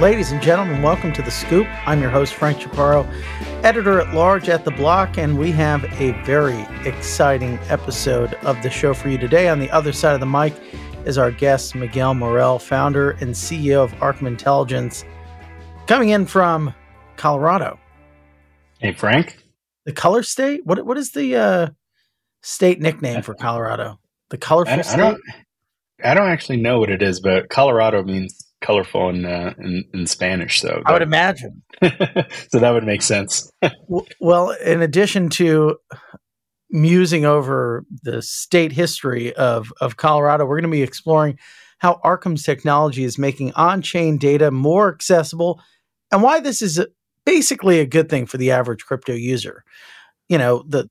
Ladies and gentlemen, welcome to The Scoop. I'm your host, Frank Chaparro, editor at large at The Block, and we have a very exciting episode of the show for you today. On the other side of the mic is our guest, Miguel Morel, founder and CEO of Arkham Intelligence, coming in from Colorado. Hey, Frank. The color state? What, what is the uh, state nickname for Colorado? The colorful I, state? I don't, I don't actually know what it is, but Colorado means colorful in, uh, in, in Spanish. So I would imagine. so that would make sense. well, in addition to musing over the state history of of Colorado, we're going to be exploring how Arkham's technology is making on-chain data more accessible and why this is a, basically a good thing for the average crypto user. You know, the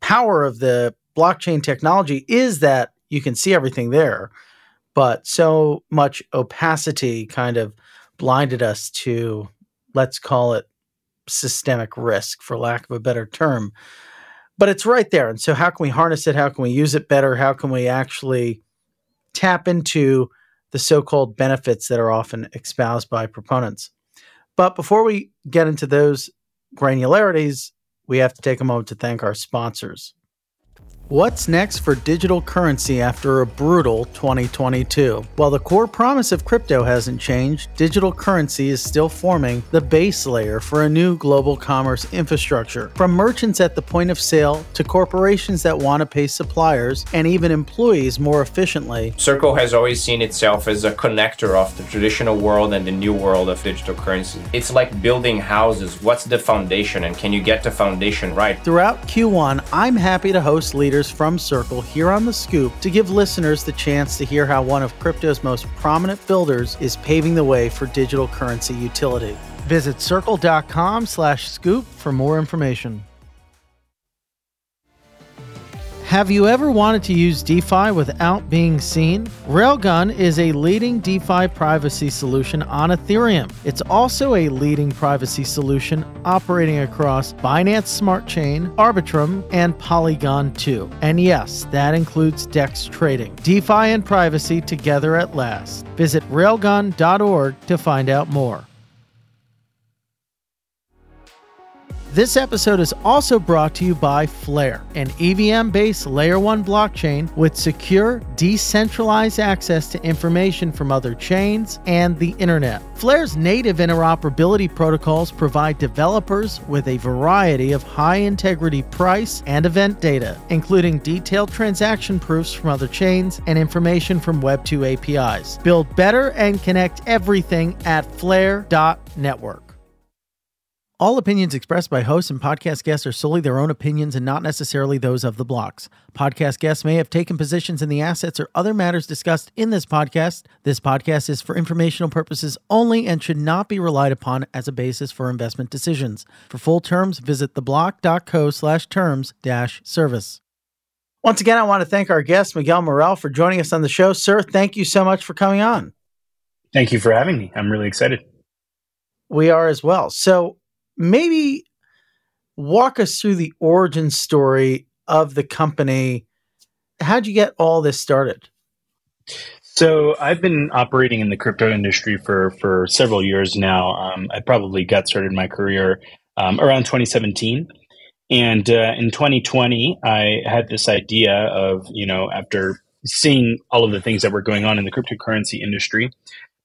power of the blockchain technology is that you can see everything there but so much opacity kind of blinded us to, let's call it systemic risk, for lack of a better term. But it's right there. And so, how can we harness it? How can we use it better? How can we actually tap into the so called benefits that are often espoused by proponents? But before we get into those granularities, we have to take a moment to thank our sponsors. What's next for digital currency after a brutal 2022? While the core promise of crypto hasn't changed, digital currency is still forming the base layer for a new global commerce infrastructure. From merchants at the point of sale to corporations that want to pay suppliers and even employees more efficiently, Circle has always seen itself as a connector of the traditional world and the new world of digital currency. It's like building houses. What's the foundation and can you get the foundation right? Throughout Q1, I'm happy to host leaders from Circle here on The Scoop to give listeners the chance to hear how one of crypto's most prominent builders is paving the way for digital currency utility. Visit circle.com slash scoop for more information. Have you ever wanted to use DeFi without being seen? Railgun is a leading DeFi privacy solution on Ethereum. It's also a leading privacy solution operating across Binance Smart Chain, Arbitrum, and Polygon 2. And yes, that includes DEX trading. DeFi and privacy together at last. Visit railgun.org to find out more. This episode is also brought to you by Flare, an EVM based layer 1 blockchain with secure, decentralized access to information from other chains and the internet. Flare's native interoperability protocols provide developers with a variety of high integrity price and event data, including detailed transaction proofs from other chains and information from Web2 APIs. Build better and connect everything at flare.network. All opinions expressed by hosts and podcast guests are solely their own opinions and not necessarily those of the blocks. Podcast guests may have taken positions in the assets or other matters discussed in this podcast. This podcast is for informational purposes only and should not be relied upon as a basis for investment decisions. For full terms, visit theblock.co slash terms dash service. Once again, I want to thank our guest, Miguel Morel, for joining us on the show. Sir, thank you so much for coming on. Thank you for having me. I'm really excited. We are as well. So, maybe walk us through the origin story of the company. How'd you get all this started? So I've been operating in the crypto industry for for several years now. Um, I probably got started my career um, around 2017, and uh, in 2020, I had this idea of you know after seeing all of the things that were going on in the cryptocurrency industry,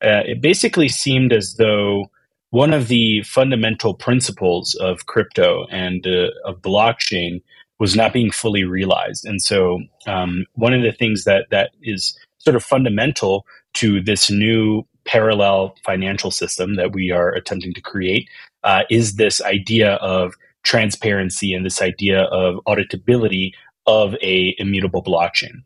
uh, it basically seemed as though one of the fundamental principles of crypto and uh, of blockchain was not being fully realized. And so, um, one of the things that that is sort of fundamental to this new parallel financial system that we are attempting to create uh, is this idea of transparency and this idea of auditability of a immutable blockchain.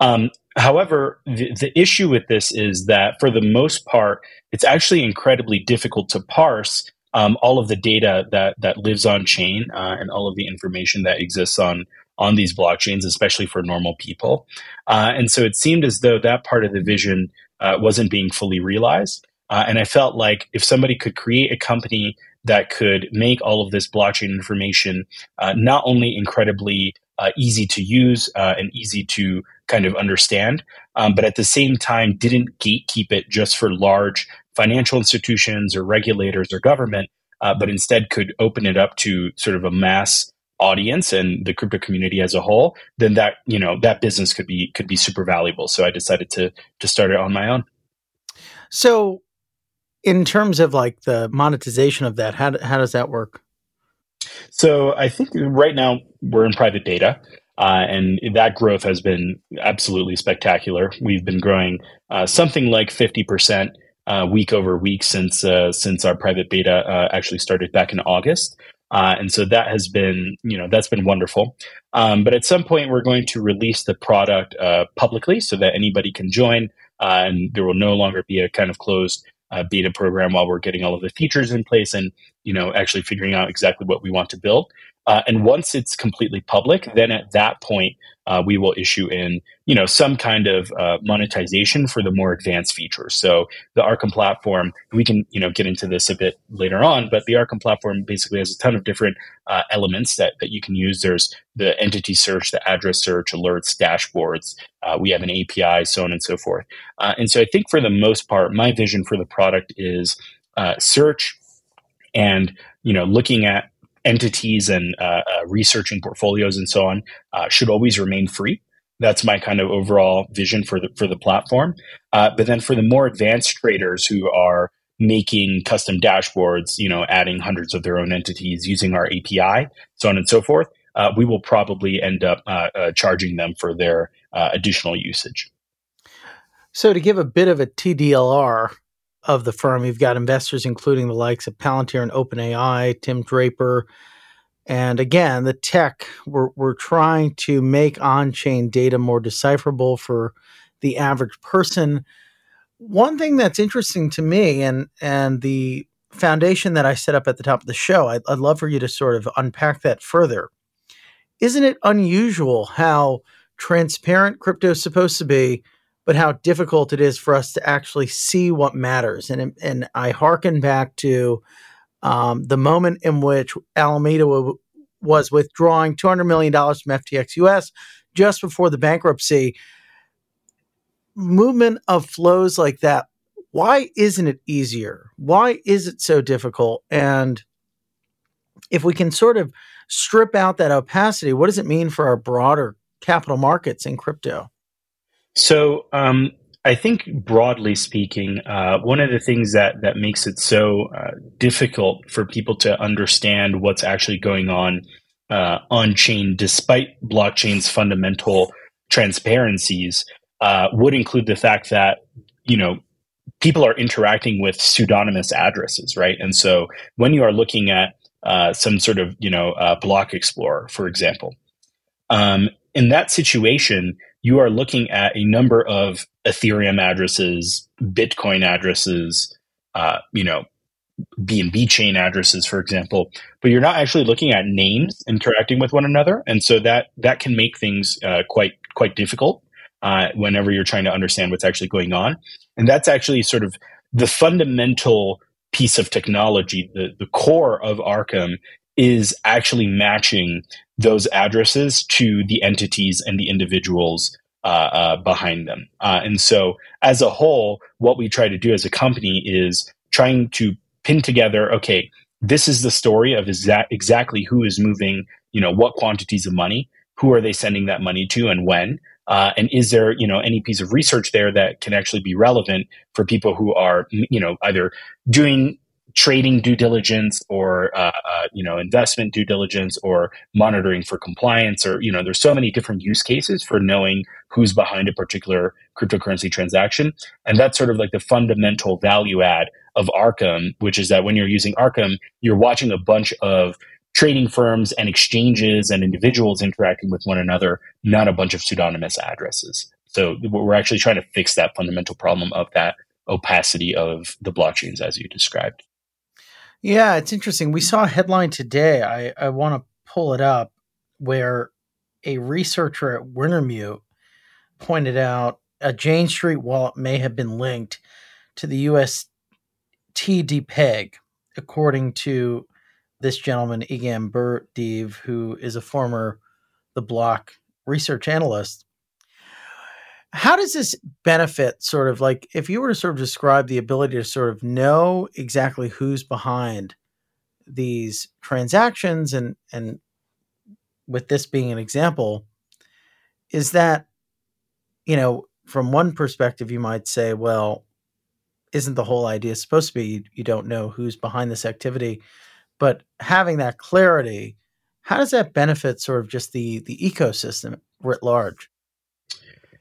Um, however, the, the issue with this is that for the most part, it's actually incredibly difficult to parse um, all of the data that that lives on chain uh, and all of the information that exists on on these blockchains, especially for normal people. Uh, and so it seemed as though that part of the vision uh, wasn't being fully realized. Uh, and I felt like if somebody could create a company that could make all of this blockchain information uh, not only incredibly uh, easy to use and easy to kind of understand, um, but at the same time didn't gatekeep it just for large financial institutions or regulators or government, uh, but instead could open it up to sort of a mass audience and the crypto community as a whole, then that you know that business could be could be super valuable. So I decided to to start it on my own. So, in terms of like the monetization of that, how how does that work? So I think right now we're in private beta. Uh, and that growth has been absolutely spectacular. We've been growing uh, something like 50% uh, week over week since uh, since our private beta uh, actually started back in August. Uh, and so that has been, you know, that's been wonderful. Um, but at some point, we're going to release the product publicly so that anybody can join, and there will no longer be a kind of closed beta program while we're getting all of the features in place and you know actually figuring out exactly what we want to build uh, and once it's completely public then at that point uh, we will issue in you know some kind of uh, monetization for the more advanced features. So the Arkham platform, we can you know get into this a bit later on, but the Arkham platform basically has a ton of different uh, elements that that you can use. There's the entity search, the address search, alerts, dashboards. Uh, we have an API, so on and so forth. Uh, and so I think for the most part, my vision for the product is uh, search and you know looking at entities and uh, uh, researching portfolios and so on uh, should always remain free. That's my kind of overall vision for the for the platform. Uh, but then for the more advanced traders who are making custom dashboards, you know, adding hundreds of their own entities using our API, so on and so forth, uh, we will probably end up charging them for their additional usage. So to give a bit of a TDLR, of the firm. You've got investors, including the likes of Palantir and OpenAI, Tim Draper. And again, the tech, we're, we're trying to make on chain data more decipherable for the average person. One thing that's interesting to me, and, and the foundation that I set up at the top of the show, I'd, I'd love for you to sort of unpack that further. Isn't it unusual how transparent crypto is supposed to be? But how difficult it is for us to actually see what matters. And and I hearken back to um, the moment in which Alameda w- was withdrawing two hundred million dollars from FTX US just before the bankruptcy. Movement of flows like that. Why isn't it easier? Why is it so difficult? And if we can sort of strip out that opacity, what does it mean for our broader capital markets in crypto? So um, I think broadly speaking, uh, one of the things that that makes it so uh, difficult for people to understand what's actually going on uh, on chain, despite blockchain's fundamental transparencies, uh, would include the fact that you know people are interacting with pseudonymous addresses, right? And so when you are looking at uh, some sort of you know uh, block explorer, for example, um, in that situation you are looking at a number of Ethereum addresses, Bitcoin addresses, uh, you know, BNB chain addresses, for example, but you're not actually looking at names interacting with one another, and so that that can make things uh, quite quite difficult uh, whenever you're trying to understand what's actually going on. And that's actually sort of the fundamental piece of technology, the the core of Arkham is actually matching those addresses to the entities and the individuals uh, uh, behind them. Uh, and so, as a whole, what we try to do as a company is trying to pin together okay, this is the story of exa- exactly who is moving, you know, what quantities of money, who are they sending that money to, and when. Uh, and is there, you know, any piece of research there that can actually be relevant for people who are, you know, either doing trading due diligence or uh, uh, you know investment due diligence or monitoring for compliance or you know there's so many different use cases for knowing who's behind a particular cryptocurrency transaction. And that's sort of like the fundamental value add of arkham which is that when you're using arkham you're watching a bunch of trading firms and exchanges and individuals interacting with one another not a bunch of pseudonymous addresses. So we're actually trying to fix that fundamental problem of that opacity of the blockchains as you described yeah, it's interesting. We saw a headline today. I, I want to pull it up where a researcher at Wintermute pointed out a Jane Street wallet may have been linked to the UST depeg, according to this gentleman, Igamberdiev, who is a former The Block research analyst. How does this benefit sort of like if you were to sort of describe the ability to sort of know exactly who's behind these transactions and and with this being an example is that you know from one perspective you might say well isn't the whole idea supposed to be you, you don't know who's behind this activity? But having that clarity how does that benefit sort of just the the ecosystem writ large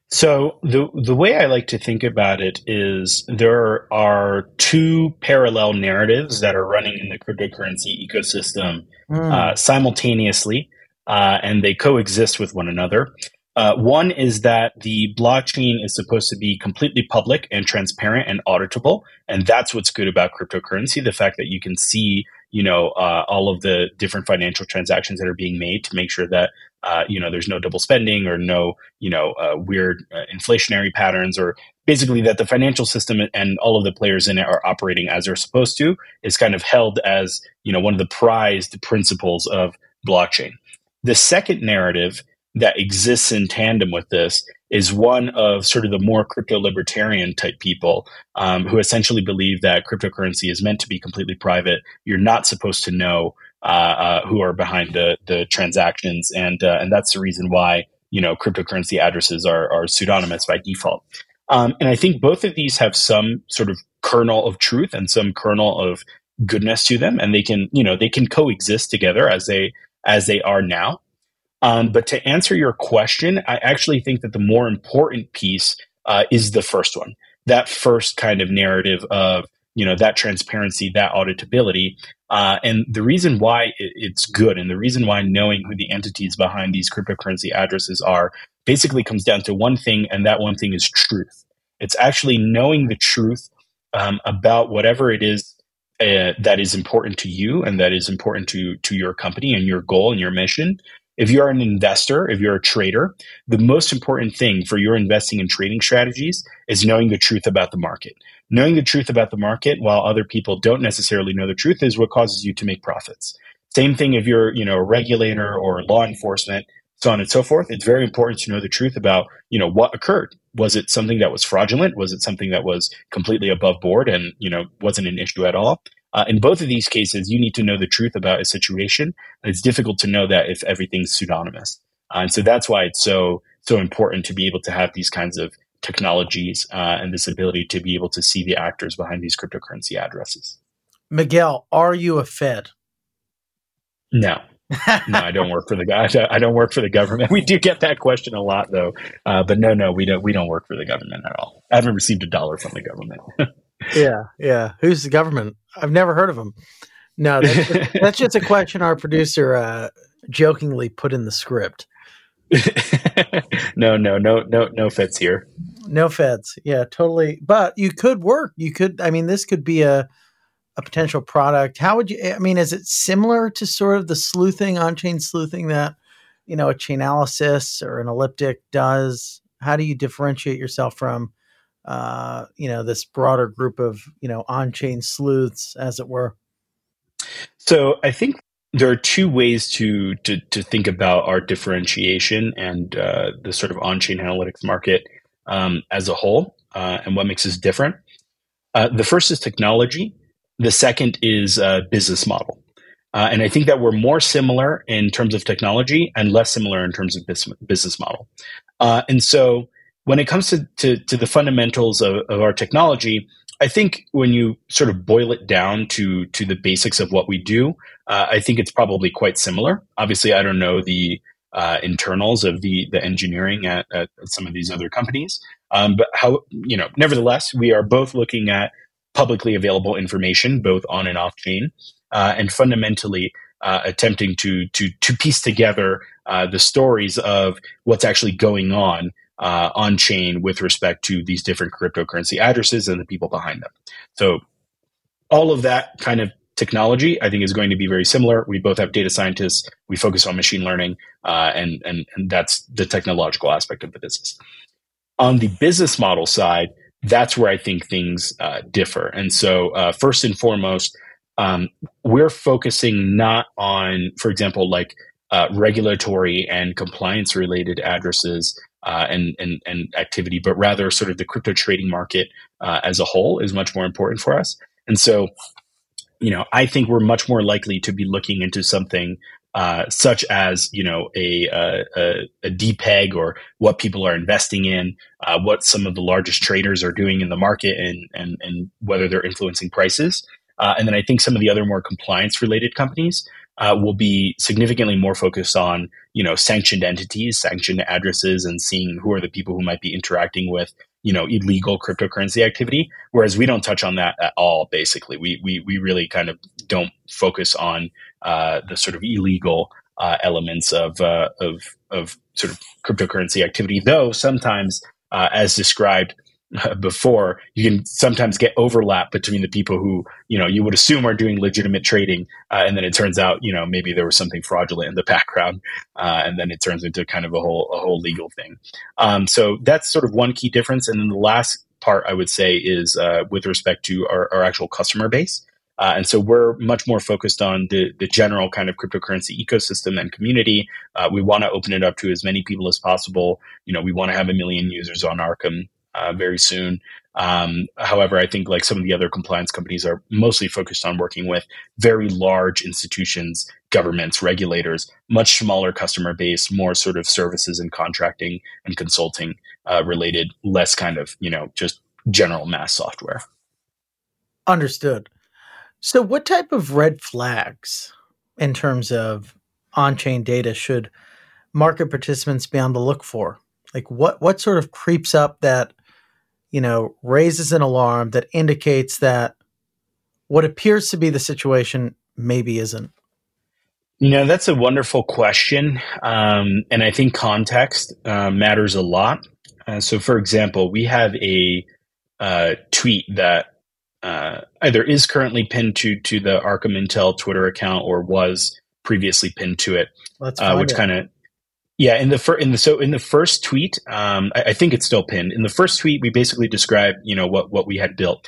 so the the way I like to think about it is there are two parallel narratives that are running in the cryptocurrency ecosystem mm. uh, simultaneously, uh, and they coexist with one another. Uh, one is that the blockchain is supposed to be completely public and transparent and auditable, and that's what's good about cryptocurrency: the fact that you can see, you know, uh, all of the different financial transactions that are being made to make sure that uh, you know, there's no double spending or no, you know, uh, weird uh, inflationary patterns, or basically that the financial system and all of the players in it are operating as they're supposed to is kind of held as, you know, one of the prized principles of blockchain. The second narrative that exists in tandem with this is one of sort of the more crypto libertarian type people um, who essentially believe that cryptocurrency is meant to be completely private. You're not supposed to know who are behind the the transactions, and uh, and that's the reason why you know cryptocurrency addresses are are pseudonymous by default. Um, and I think both of these have some sort of kernel of truth and some kernel of goodness to them, and they can you know they can coexist together as they as they are now. Um, but to answer your question, I actually think that the more important piece uh, is the first one. That first kind of narrative of you know that transparency, that auditability, uh, and the reason why it's good and the reason why knowing who the entities behind these cryptocurrency addresses are basically comes down to one thing, and that one thing is truth. It's actually knowing the truth um, about whatever it is uh, that is important to you and that is important to to your company and your goal and your mission. If you're an investor, if you're a trader, the most important thing for your investing and trading strategies is knowing the truth about the market knowing the truth about the market while other people don't necessarily know the truth is what causes you to make profits. Same thing if you're, you know, a regulator or law enforcement, so on and so forth. It's very important to know the truth about, you know, what occurred. Was it something that was fraudulent? Was it something that was completely above board and, you know, wasn't an issue at all? Uh, in both of these cases, you need to know the truth about a situation. It's difficult to know that if everything's pseudonymous. Uh, and so that's why it's so so important to be able to have these kinds of technologies uh, and this ability to be able to see the actors behind these cryptocurrency addresses. Miguel, are you a Fed? No. no, I don't work for the guy. I don't work for the government. We do get that question a lot, though. Uh, but no, no, we don't. We don't work for the government at all. I haven't received a dollar from the government. yeah, yeah. Who's the government? I've never heard of them. No, that's, just, that's just a question our producer uh, jokingly put in the script. no, no, no, no, no feds here. No feds. Yeah, totally. But you could work. You could. I mean, this could be a a potential product. How would you? I mean, is it similar to sort of the sleuthing, on-chain sleuthing that you know a Chainalysis or an elliptic does? How do you differentiate yourself from uh, you know this broader group of you know on-chain sleuths, as it were? So I think there are two ways to to, to think about our differentiation and uh, the sort of on-chain analytics market um, as a whole uh, and what makes us different. Uh, the first is technology. The second is uh, business model. Uh, and I think that we're more similar in terms of technology and less similar in terms of business model. Uh, and so when it comes to, to, to the fundamentals of, of our technology, I think when you sort of boil it down to to the basics of what we do, uh, I think it's probably quite similar. Obviously, I don't know the uh, internals of the the engineering at, at some of these other companies, um, but how you know, nevertheless, we are both looking at publicly available information, both on and off chain, uh, and fundamentally uh, attempting to to to piece together uh, the stories of what's actually going on uh, on chain with respect to these different cryptocurrency addresses and the people behind them. So, all of that kind of technology, I think, is going to be very similar. We both have data scientists. We focus on machine learning, uh, and, and and that's the technological aspect of the business. On the business model side, that's where I think things uh, differ. And so, uh, first and foremost, um, we're focusing not on, for example, like uh, regulatory and compliance related addresses uh, and, and and activity, but rather sort of the crypto trading market uh, as a whole is much more important for us. And so, you know, I think we're much more likely to be looking into something uh, such as you know a, a, a depeg or what people are investing in, uh, what some of the largest traders are doing in the market, and and and whether they're influencing prices. Uh, and then I think some of the other more compliance related companies uh, will be significantly more focused on you know sanctioned entities, sanctioned addresses, and seeing who are the people who might be interacting with you know illegal cryptocurrency activity. Whereas we don't touch on that at all. Basically, we we we really kind of don't focus on uh, the sort of illegal uh, elements of uh, of of sort of cryptocurrency activity. Though sometimes, uh, as described before you can sometimes get overlap between the people who you know you would assume are doing legitimate trading uh, and then it turns out you know maybe there was something fraudulent in the background uh, and then it turns into kind of a whole a whole legal thing um, so that's sort of one key difference and then the last part i would say is uh, with respect to our, our actual customer base uh, and so we're much more focused on the, the general kind of cryptocurrency ecosystem and community. Uh, we want to open it up to as many people as possible. You know, we want to have a million users on Arkham uh, very soon. Um, however, I think like some of the other compliance companies are mostly focused on working with very large institutions, governments, regulators, much smaller customer base, more sort of services and contracting and consulting uh, related, less kind of you know just general mass software. Understood. So, what type of red flags in terms of on-chain data should market participants be on the look for? Like, what what sort of creeps up that you know, raises an alarm that indicates that what appears to be the situation maybe isn't? You know, that's a wonderful question. Um, and I think context uh, matters a lot. Uh, so, for example, we have a uh, tweet that uh, either is currently pinned to, to the Arkham Intel Twitter account or was previously pinned to it, uh, which kind of yeah, in the fir- in the so in the first tweet, um, I, I, think it's still pinned. In the first tweet, we basically described you know what what we had built.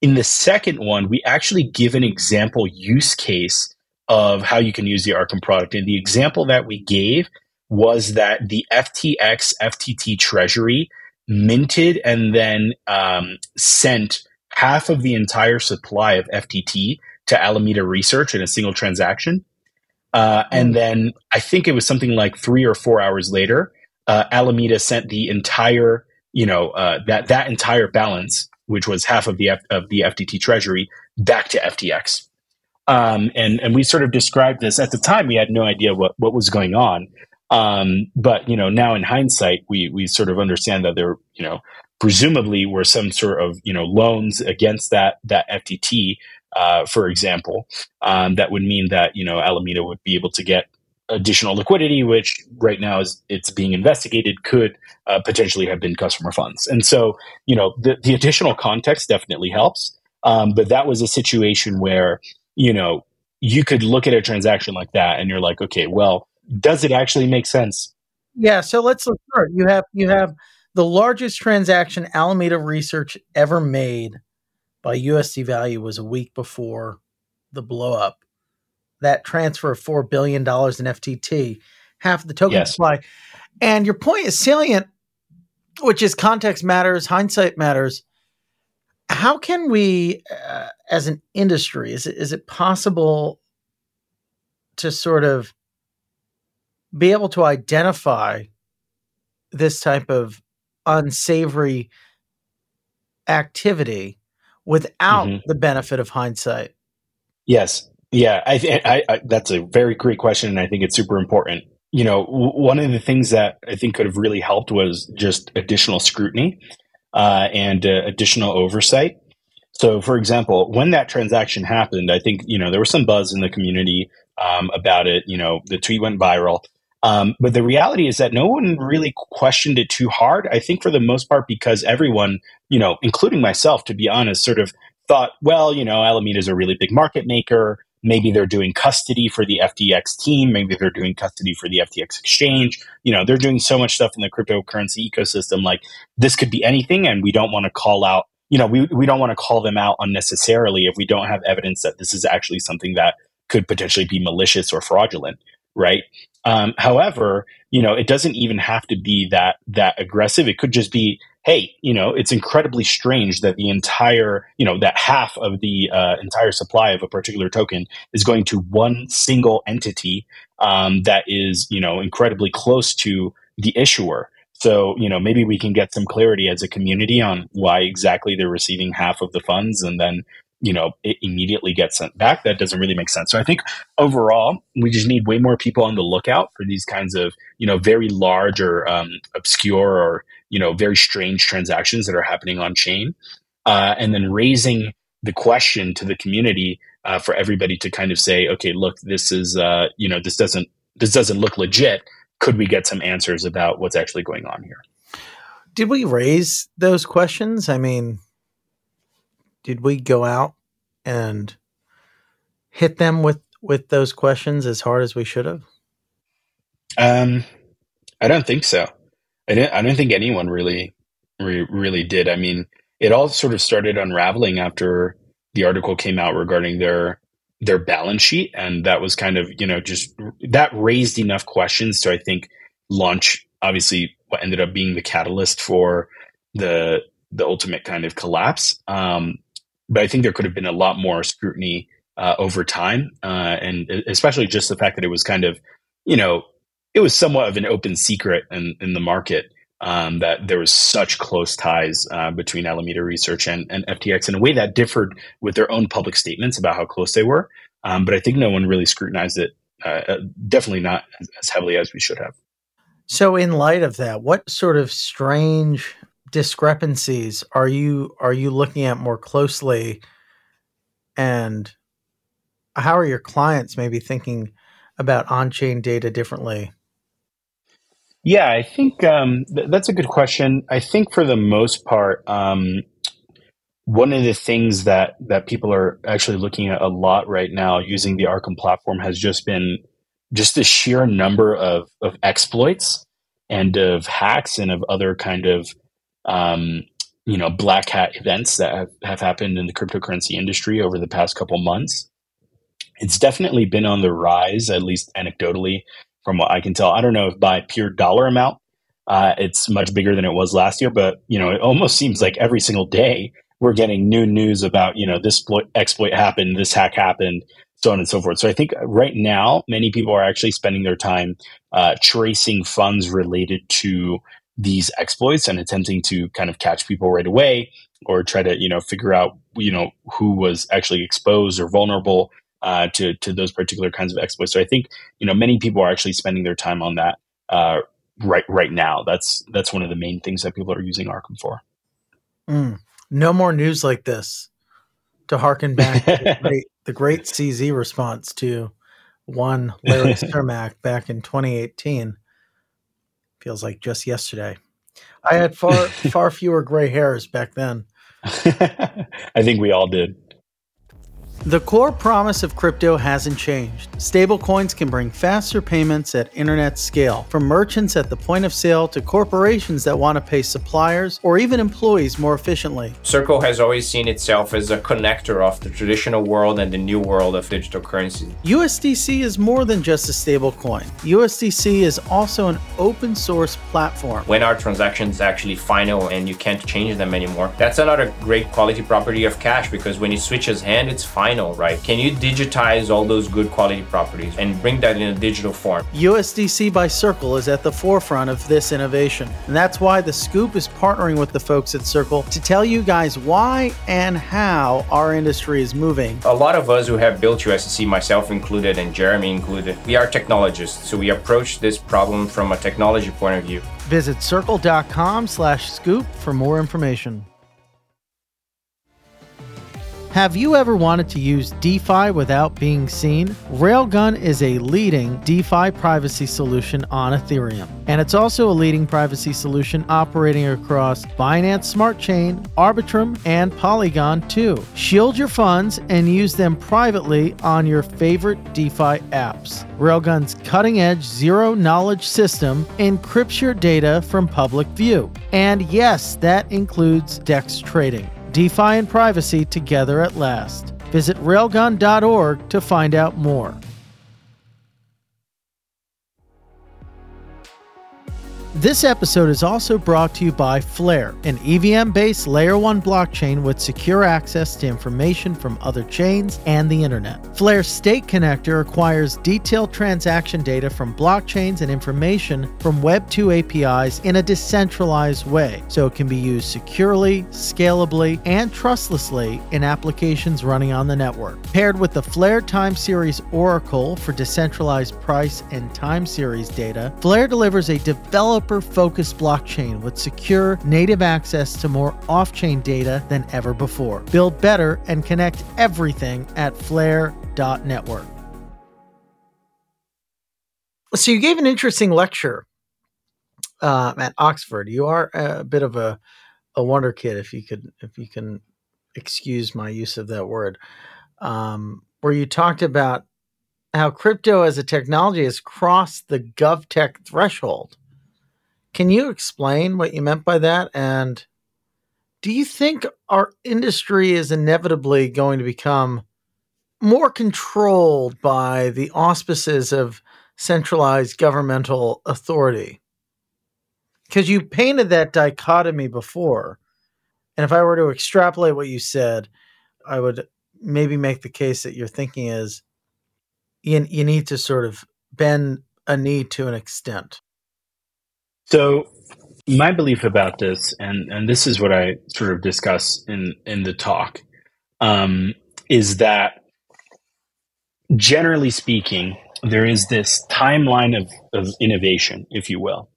In the second one, we actually give an example use case of how you can use the Arkham product, and the example that we gave was that the FTX FTT Treasury minted and then um, sent half of the entire supply of FTT to Alameda Research in a single transaction. Uh, and mm. then I think it was something like three or four hours later, uh, Alameda sent the entire, you know, uh, that that entire balance, which was half of the F- of the FTT treasury, back to FTX. Um, and and we sort of described this at the time. We had no idea what what was going on. Um, but you know, now in hindsight, we we sort of understand that there, you know, presumably were some sort of you know loans against that that FTT uh, for example, um, that would mean that you know Alameda would be able to get additional liquidity, which right now is it's being investigated, could uh, potentially have been customer funds. And so, you know, the, the additional context definitely helps. Um, but that was a situation where, you know, you could look at a transaction like that and you're like, okay, well, does it actually make sense? Yeah. So let's look. You have you have the largest transaction Alameda Research ever made by USD value was a week before the blowup. That transfer of $4 billion in FTT, half the token yes. supply. And your point is salient, which is context matters, hindsight matters. How can we, uh, as an industry, is it, is it possible to sort of be able to identify this type of unsavory activity without mm-hmm. the benefit of hindsight? Yes. Yeah, I, th- I, I, that's a very great question, and I think it's super important. You know, w- one of the things that I think could have really helped was just additional scrutiny uh, and uh, additional oversight. So, for example, when that transaction happened, I think you know there was some buzz in the community um, about it. You know, the tweet went viral, um, but the reality is that no one really questioned it too hard. I think for the most part, because everyone, you know, including myself, to be honest, sort of thought, well, you know, Alameda is a really big market maker. Maybe they're doing custody for the FTX team. Maybe they're doing custody for the FTX exchange. You know, they're doing so much stuff in the cryptocurrency ecosystem. Like this could be anything, and we don't want to call out. You know, we we don't want to call them out unnecessarily if we don't have evidence that this is actually something that could potentially be malicious or fraudulent. right? Um, however, you know, it doesn't even have to be that that aggressive. It could just be, hey, you know, it's incredibly strange that the entire, you know, that half of the uh, entire supply of a particular token is going to one single entity um, that is, you know, incredibly close to the issuer. So, you know, maybe we can get some clarity as a community on why exactly they're receiving half of the funds and then you know it immediately gets sent back. That doesn't really make sense. So i think overall we just need way more people on the lookout for these kinds of you know very large or um, obscure or you know very strange transactions that are happening on chain. Uh, and then raising the question to the community uh, for everybody to kind of say okay look this is uh, you know this doesn't this doesn't look legit. Could we get some answers about what's actually going on here? Did we raise those questions? I mean did we go out and hit them with with those questions as hard as we should have? Um, I don't think so. I don't. I don't think anyone really, re- really did. I mean, it all sort of started unraveling after the article came out regarding their their balance sheet, and that was kind of you know just that raised enough questions to I think launch obviously what ended up being the catalyst for the the ultimate kind of collapse. Um, but I think there could have been a lot more scrutiny uh, over time, uh, and especially just the fact that it was kind of, you know, it was somewhat of an open secret in, in the market um, that there was such close ties uh, between Alameda Research and, and FTX in a way that differed with their own public statements about how close they were. Um, but I think no one really scrutinized it, uh, uh, definitely not as heavily as we should have. So, in light of that, what sort of strange discrepancies are you are you looking at more closely? And how are your clients maybe thinking about on-chain data differently? Yeah i think um, th- that's a good question. I think for the most part um, one of the things that that people are actually looking at a lot right now using the arkham platform has just been just the sheer number of, of exploits and of hacks and of other kind of um, you know black hat events that have, happened in the cryptocurrency industry over the past couple months. It's definitely been on the rise, at least anecdotally, from what I can tell. I don't know if by pure dollar amount, uh, it's much bigger than it was last year, but you know, it almost seems like every single day we're getting new news about you know this exploit happened, this hack happened, so on and so forth. So I think right now many people are actually spending their time uh, tracing funds related to these exploits and attempting to kind of catch people right away or try to you know figure out you know who was actually exposed or vulnerable uh, to to those particular kinds of exploits. So I think you know many people are actually spending their time on that uh, right right now. That's that's one of the main things that people are using Arkham for. Mm. No more news like this. To harken back to the, great, the great CZ response to one Larry Cermak back in 2018 Feels like just yesterday. I had far far fewer gray hairs back then. I think we all did. The core promise of crypto hasn't changed. Stablecoins can bring faster payments at internet scale, from merchants at the point of sale to corporations that want to pay suppliers or even employees more efficiently. Circle has always seen itself as a connector of the traditional world and the new world of digital currency. USDC is more than just a stablecoin. USDC is also an open source platform. When our transactions actually final and you can't change them anymore, that's another great quality property of cash because when it switches hand, it's final final, right? Can you digitize all those good quality properties and bring that in a digital form? USDC by Circle is at the forefront of this innovation. And that's why the Scoop is partnering with the folks at Circle to tell you guys why and how our industry is moving. A lot of us who have built USDC, myself included and Jeremy included, we are technologists. So we approach this problem from a technology point of view. Visit circle.com slash scoop for more information. Have you ever wanted to use DeFi without being seen? Railgun is a leading DeFi privacy solution on Ethereum. And it's also a leading privacy solution operating across Binance Smart Chain, Arbitrum, and Polygon too. Shield your funds and use them privately on your favorite DeFi apps. Railgun's cutting edge zero knowledge system encrypts your data from public view. And yes, that includes DEX trading. DeFi and privacy together at last. Visit railgun.org to find out more. This episode is also brought to you by Flare, an EVM based layer 1 blockchain with secure access to information from other chains and the internet. Flare's State Connector acquires detailed transaction data from blockchains and information from Web2 APIs in a decentralized way, so it can be used securely, scalably, and trustlessly in applications running on the network. Paired with the Flare Time Series Oracle for decentralized price and time series data, Flare delivers a developer developer focused blockchain with secure native access to more off chain data than ever before. Build better and connect everything at flare.network. So, you gave an interesting lecture uh, at Oxford. You are a bit of a, a wonder kid, if you could, if you can excuse my use of that word, um, where you talked about how crypto as a technology has crossed the GovTech threshold. Can you explain what you meant by that? And do you think our industry is inevitably going to become more controlled by the auspices of centralized governmental authority? Because you painted that dichotomy before. And if I were to extrapolate what you said, I would maybe make the case that your thinking is you, you need to sort of bend a knee to an extent. So my belief about this, and and this is what I sort of discuss in in the talk, um, is that generally speaking, there is this timeline of, of innovation, if you will,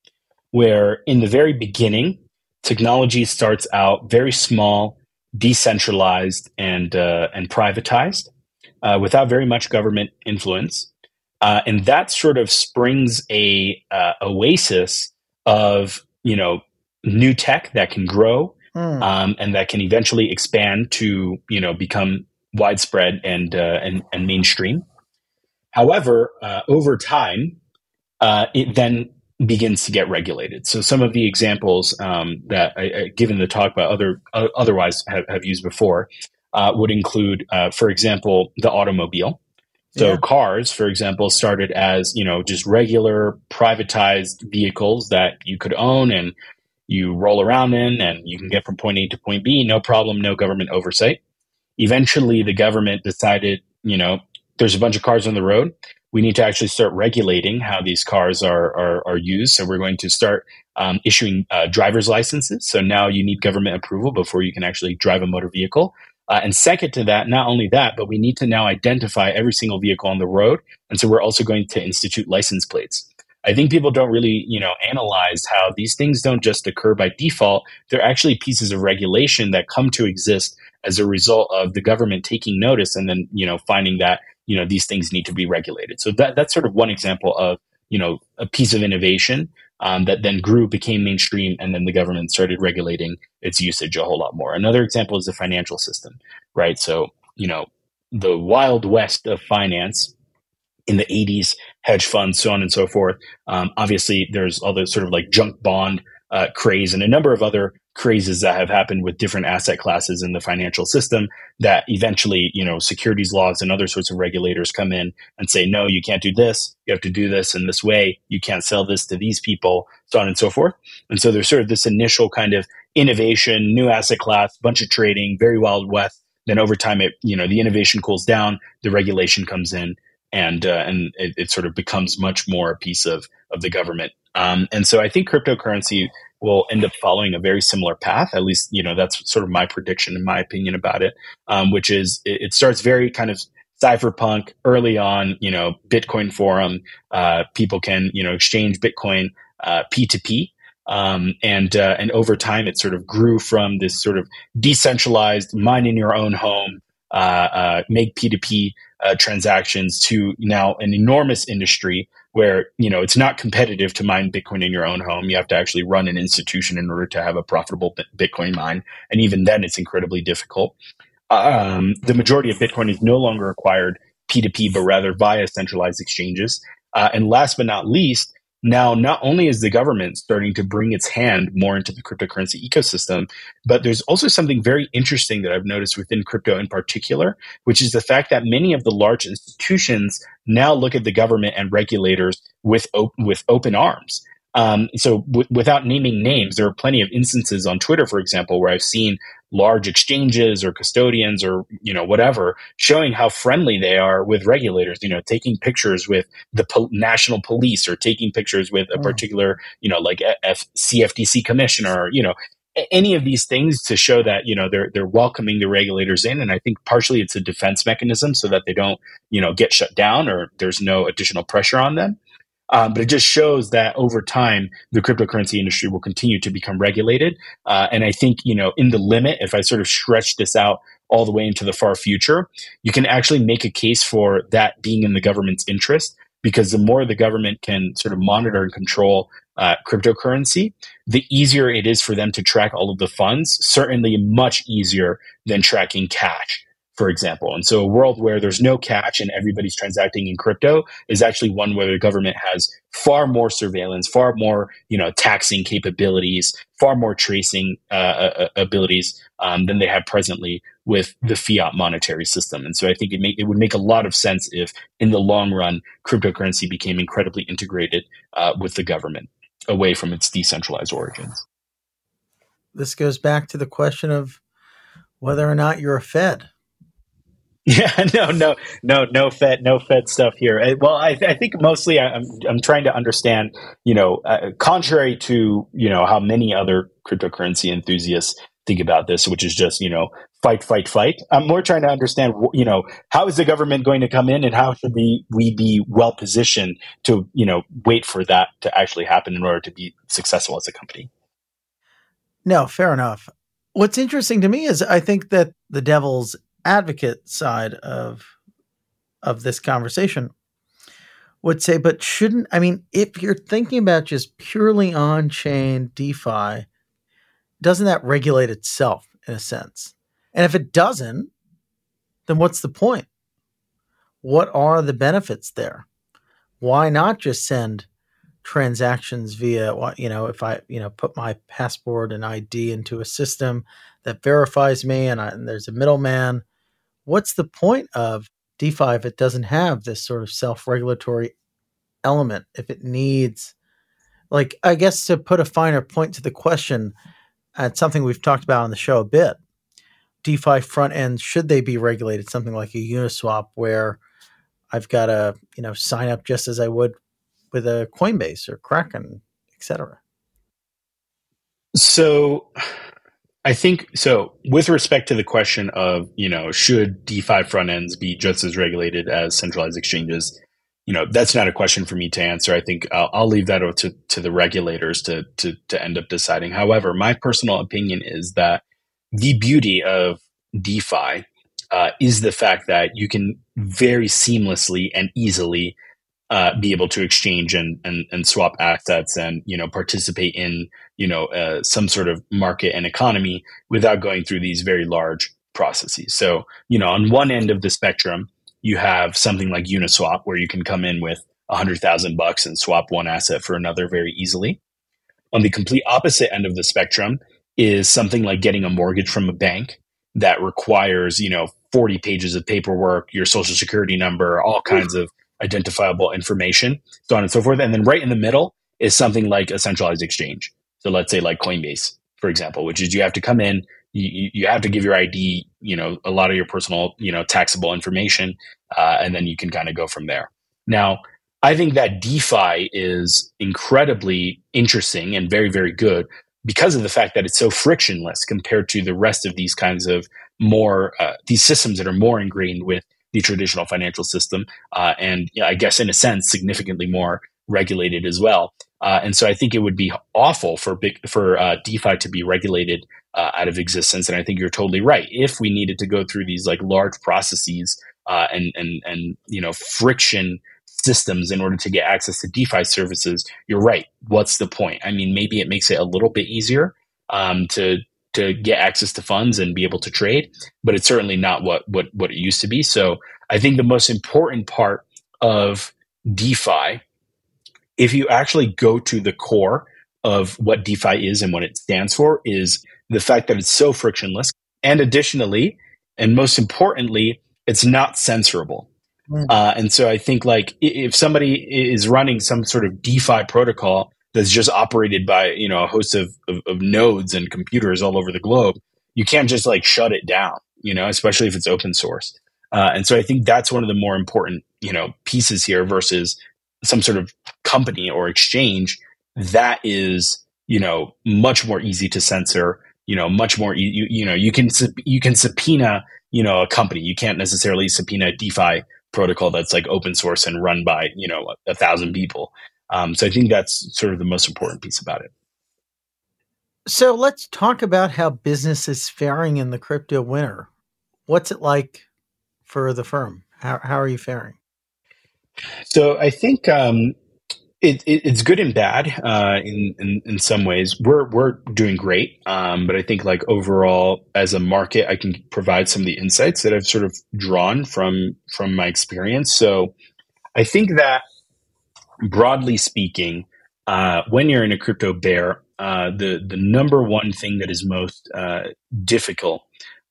where in the very beginning, technology starts out very small, decentralized, and uh, and privatized, uh, without very much government influence, uh, and that sort of springs a uh, oasis of you know new tech that can grow mm. um, and that can eventually expand to you know become widespread and uh, and, and mainstream. However, uh, over time, uh, it then begins to get regulated. So some of the examples um, that I, I, given the talk, but other uh, otherwise have, have, used before, uh, would include, uh, for example, the automobile. So yeah. cars, for example, started as, you know, just regular privatized vehicles that you could own and you roll around in and you can get from point A to point B, no problem, no government oversight. Eventually the government decided, you know, there's a bunch of cars on the road. We need to actually start regulating how these cars are are, are used. So we're going to start um, issuing uh, driver's licenses. So now you need government approval before you can actually drive a motor vehicle. Uh, and second to that, not only that, but we need to now identify every single vehicle on the road. And so we're also going to institute license plates. I think people don't really, you know, analyze how these things don't just occur by default. They're actually pieces of regulation that come to exist as a result of the government taking notice and then, you know, finding that, you know, these things need to be regulated. So that that's sort of one example of, you know, a piece of innovation um, that then grew, became mainstream, and then the government started regulating its usage a whole lot more. Another example is the financial system, right? So, you know, the wild west of finance in the 80s, hedge funds, so on and so forth. Um, obviously, there's all the sort of like junk bond uh, craze and a number of other crazes that have happened with different asset classes in the financial system that eventually, you know, securities laws and other sorts of regulators come in and say, no, you can't do this. You have to do this in this way. You can't sell this to these people, so on and so forth. And so there's sort of this initial kind of innovation, new asset class, bunch of trading, very wild west. Then over time, it, you know, the innovation cools down, the regulation comes in and uh, and it, it, sort of becomes much more a piece of of the government. Um, and so I think cryptocurrency will end up following a very similar path. At least, you know, that's sort of my prediction, in my opinion, about it. Um, which is it, it, starts very kind of cypherpunk early on. You know, Bitcoin forum, uh, people can you know exchange Bitcoin P two P. Um, and uh, and over time, it sort of grew from this sort of decentralized, mine in your own home, uh, uh, make P two P uh, transactions to now an enormous industry where you know it's not competitive to mine Bitcoin in your own home. You have to actually run an institution in order to have a profitable Bitcoin mine, and even then, it's incredibly difficult. Um, the majority of Bitcoin is no longer acquired P2P, but rather via centralized exchanges. Uh, and last but not least, now, not only is the government starting to bring its hand more into the cryptocurrency ecosystem, but there's also something very interesting that I've noticed within crypto in particular, which is the fact that many of the large institutions now look at the government and regulators with, op- with open arms. Um, so w- without naming names, there are plenty of instances on Twitter, for example, where I've seen large exchanges or custodians or you know whatever showing how friendly they are with regulators you know taking pictures with the po- national police or taking pictures with a mm. particular you know like F- cftc commissioner you know any of these things to show that you know they're they're welcoming the regulators in and i think partially it's a defense mechanism so that they don't you know get shut down or there's no additional pressure on them um, but it just shows that over time, the cryptocurrency industry will continue to become regulated. Uh, and I think, you know, in the limit, if I sort of stretch this out all the way into the far future, you can actually make a case for that being in the government's interest because the more the government can sort of monitor and control uh, cryptocurrency, the easier it is for them to track all of the funds, certainly much easier than tracking cash for example. And so a world where there's no catch and everybody's transacting in crypto is actually one where the government has far more surveillance, far more, you know, taxing capabilities, far more tracing uh, uh, uh, abilities um, than they have presently with the fiat monetary system. And so I think it, it would make a lot of sense if in the long run, cryptocurrency became incredibly integrated uh, with the government away from its decentralized origins. This goes back to the question of whether or not you're a Fed Yeah, no, no, no, no Fed, no Fed stuff here. Uh, well, I, I think mostly I'm, I'm trying to understand, you know, uh, contrary to, you know, how many other cryptocurrency enthusiasts think about this, which is just, you know, fight, fight, fight. I'm more trying to understand, you know, how is the government going to come in and how should we, we be well positioned to, you know, wait for that to actually happen in order to be successful as a company? No, fair enough. What's interesting to me is I think that the devil's advocate side of of this conversation would say, but shouldn't I mean, if you're thinking about just purely on-chain DeFi, doesn't that regulate itself in a sense? And if it doesn't, then what's the point? What are the benefits there? Why not just send transactions via you know if i you know put my passport and id into a system that verifies me and, I, and there's a middleman what's the point of DeFi if it doesn't have this sort of self regulatory element? If it needs, like, I guess to put a finer point to the question, it's something we've talked about on the show a bit. DeFi front ends, should they be regulated? Something like a Uniswap where I've got to, you know, sign up just as I would with a Coinbase or Kraken, etc. So I think so. With respect to the question of you know should DeFi front ends be just as regulated as centralized exchanges, you know that's not a question for me to answer. I think I'll, I'll leave that to to the regulators to to to end up deciding. However, my personal opinion is that the beauty of DeFi uh, is the fact that you can very seamlessly and easily uh, be able to exchange and, and and swap assets and you know participate in you know uh, some sort of market and economy without going through these very large processes. So you know on one end of the spectrum, you have something like Uniswap where you can come in with a hundred thousand bucks and swap one asset for another very easily. On the complete opposite end of the spectrum is something like getting a mortgage from a bank that requires you know 40 pages of paperwork, your social security number, all kinds of identifiable information, so on and so forth. And then right in the middle is something like a centralized exchange. So let's say like Coinbase, for example, which is you have to come in, you, you have to give your ID, you know, a lot of your personal, you know, taxable information, uh, and then you can kind of go from there. Now, I think that DeFi is incredibly interesting and very, very good because of the fact that it's so frictionless compared to the rest of these kinds of more uh, these systems that are more ingrained with the traditional financial system, uh, and you know, I guess in a sense significantly more regulated as well. Uh, and so I think it would be awful for big for uh, DeFi to be regulated uh, out of existence. And I think you're totally right. If we needed to go through these like large processes uh, and and and you know friction systems in order to get access to DeFi services, you're right. What's the point? I mean, maybe it makes it a little bit easier um, to to get access to funds and be able to trade, but it's certainly not what what what it used to be. So I think the most important part of DeFi, if you actually go to the core of what DeFi is and what it stands for, is the fact that it's so frictionless, and additionally, and most importantly, it's not censorable. Mm. Uh, and so I think like if somebody is running some sort of DeFi protocol that's just operated by you know a host of, of, of nodes and computers all over the globe you can't just like shut it down you know especially if it's open source uh, and so i think that's one of the more important you know pieces here versus some sort of company or exchange that is you know much more easy to censor you know much more you, you know you can you can subpoena you know a company. You can't necessarily subpoena a defi protocol that's like open source and run by you know a, a thousand people um, so i think that's sort of the most important piece about it so let's talk about how business is faring in the crypto winter what's it like for the firm how, how are you faring so i think um, it, it, it's good and bad uh, in, in, in some ways. We're we're doing great, um, but I think like overall as a market, I can provide some of the insights that I've sort of drawn from from my experience. So I think that broadly speaking, uh, when you're in a crypto bear, uh, the the number one thing that is most uh, difficult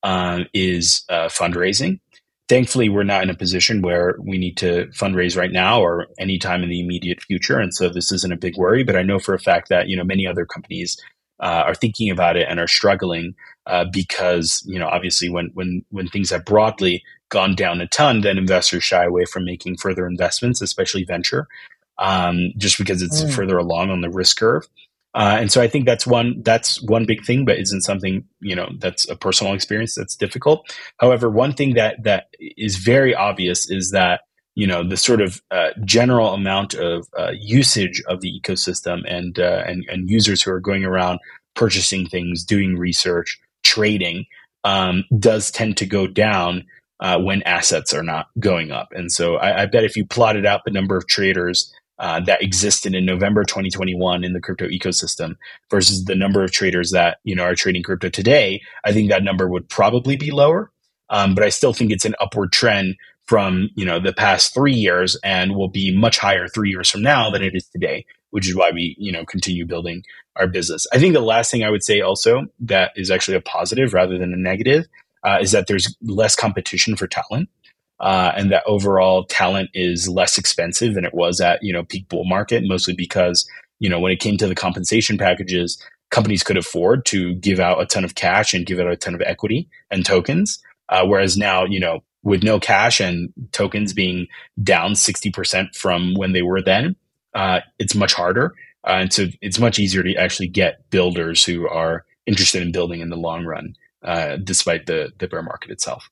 uh, is uh, fundraising. Thankfully we're not in a position where we need to fundraise right now or anytime in the immediate future and so this isn't a big worry but i know for a fact that you know many other companies uh, are thinking about it and are struggling uh, because you know obviously when when when things have broadly gone down a ton then investors shy away from making further investments especially venture um, just because it's mm. further along on the risk curve uh, and so I think that's one that's one big thing, but isn't something you know that's a personal experience that's difficult. However, one thing that that is very obvious is that you know the sort of uh, general amount of uh, usage of the ecosystem and, uh, and and users who are going around purchasing things, doing research, trading um, does tend to go down uh, when assets are not going up. And so I, I bet if you plotted out the number of traders uh, that existed in November 2021 in the crypto ecosystem versus the number of traders that you know are trading crypto today, I think that number would probably be lower. Um, but I still think it's an upward trend from you know the past three years and will be much higher three years from now than it is today, which is why we you know continue building our business. I think the last thing I would say also that is actually a positive rather than a negative uh, is that there's less competition for talent uh, and that overall talent is less expensive than it was at you know peak bull market, mostly because you know when it came to the compensation packages, companies could afford to give out a ton of cash and give out a ton of equity and tokens, uh, whereas now you know with no cash and tokens being down sixty percent from when they were then, uh, it's much harder, uh, and so it's much easier to actually get builders who are interested in building in the long run, uh, despite the the bear market itself.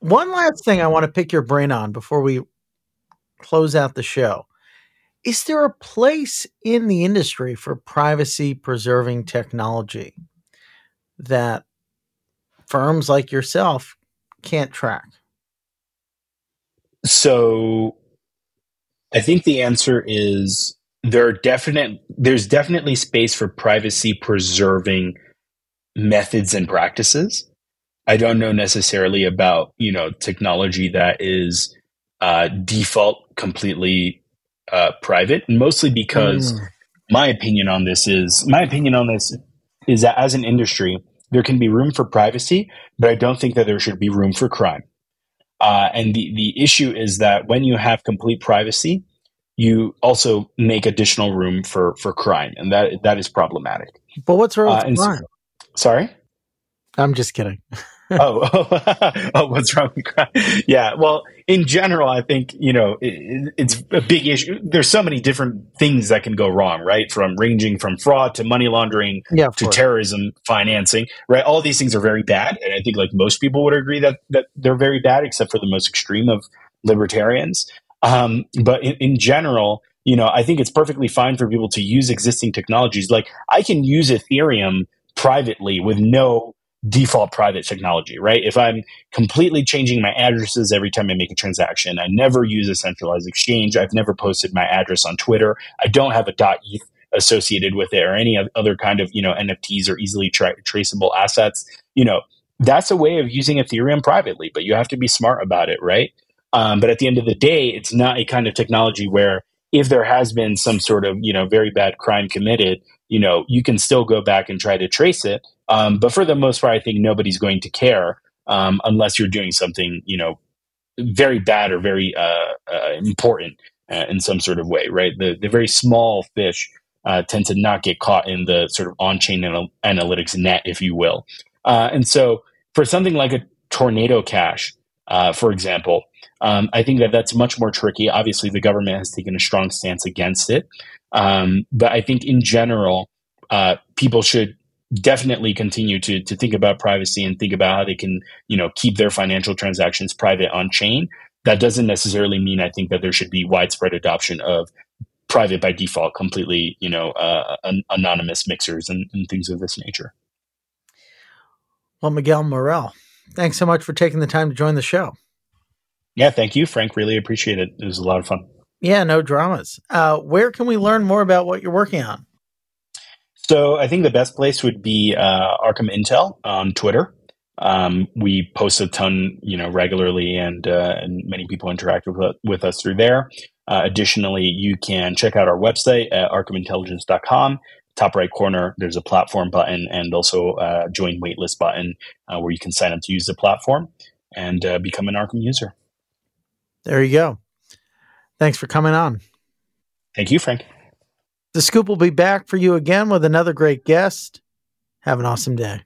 One last thing I want to pick your brain on before we close out the show. Is there a place in the industry for privacy preserving technology that firms like yourself can't track? So I think the answer is there are definite there's definitely space for privacy preserving methods and practices. I don't know necessarily about you know technology that is uh, default completely uh, private, mostly because mm. my opinion on this is my opinion on this is that as an industry there can be room for privacy, but I don't think that there should be room for crime. Uh, and the the issue is that when you have complete privacy, you also make additional room for for crime, and that that is problematic. But what's wrong with uh, crime? So, sorry, I'm just kidding. oh, oh, what's wrong with crime? Yeah, well, in general, I think you know it, it's a big issue. There's so many different things that can go wrong, right? From ranging from fraud to money laundering yeah, to course. terrorism financing, right? All these things are very bad, and I think like most people would agree that that they're very bad, except for the most extreme of libertarians. Um, but in, in general, you know, I think it's perfectly fine for people to use existing technologies. Like I can use Ethereum privately with no default private technology, right? If I'm completely changing my addresses every time I make a transaction, I never use a centralized exchange. I've never posted my address on Twitter. I don't have a dot .eth associated with it or any other kind of, you know, NFTs or easily tra- traceable assets. You know, that's a way of using Ethereum privately, but you have to be smart about it, right? Um, but at the end of the day, it's not a kind of technology where if there has been some sort of, you know, very bad crime committed, you know, you can still go back and try to trace it um, but for the most part, I think nobody's going to care um, unless you're doing something, you know, very bad or very uh, uh, important. uh, in some sort of way, right? The the very small fish uh, tend to not get caught in the sort of on-chain anal- analytics net, if you will. Uh, and so, for something like a tornado cash, uh, for example, um, I think that that's much more tricky. Obviously, the government has taken a strong stance against it, um, but I think in general, uh, people should definitely continue to to think about privacy and think about how they can you know keep their financial transactions private on chain that doesn't necessarily mean i think that there should be widespread adoption of private by default, completely, you know, uh, an- anonymous mixers and, and things of this nature. Well, Miguel Morel, thanks so much for taking the time to join the show. Yeah, thank you, Frank. Really appreciate it. It was a lot of fun. Yeah, no dramas. Uh, where can we learn more about what you're working on? So I think the best place would be uh, Arkham Intel on Twitter. Um, we post a ton, you know, regularly, and uh, and many people interact with, with us through there. Uh, additionally, you can check out our website at arkhamintelligence.com. Top right corner, there's a platform button and also a join waitlist button uh, where you can sign up to use the platform and uh, become an Arkham user. There you go. Thanks for coming on. Thank you, Frank. The Scoop will be back for you again with another great guest. Have an awesome day.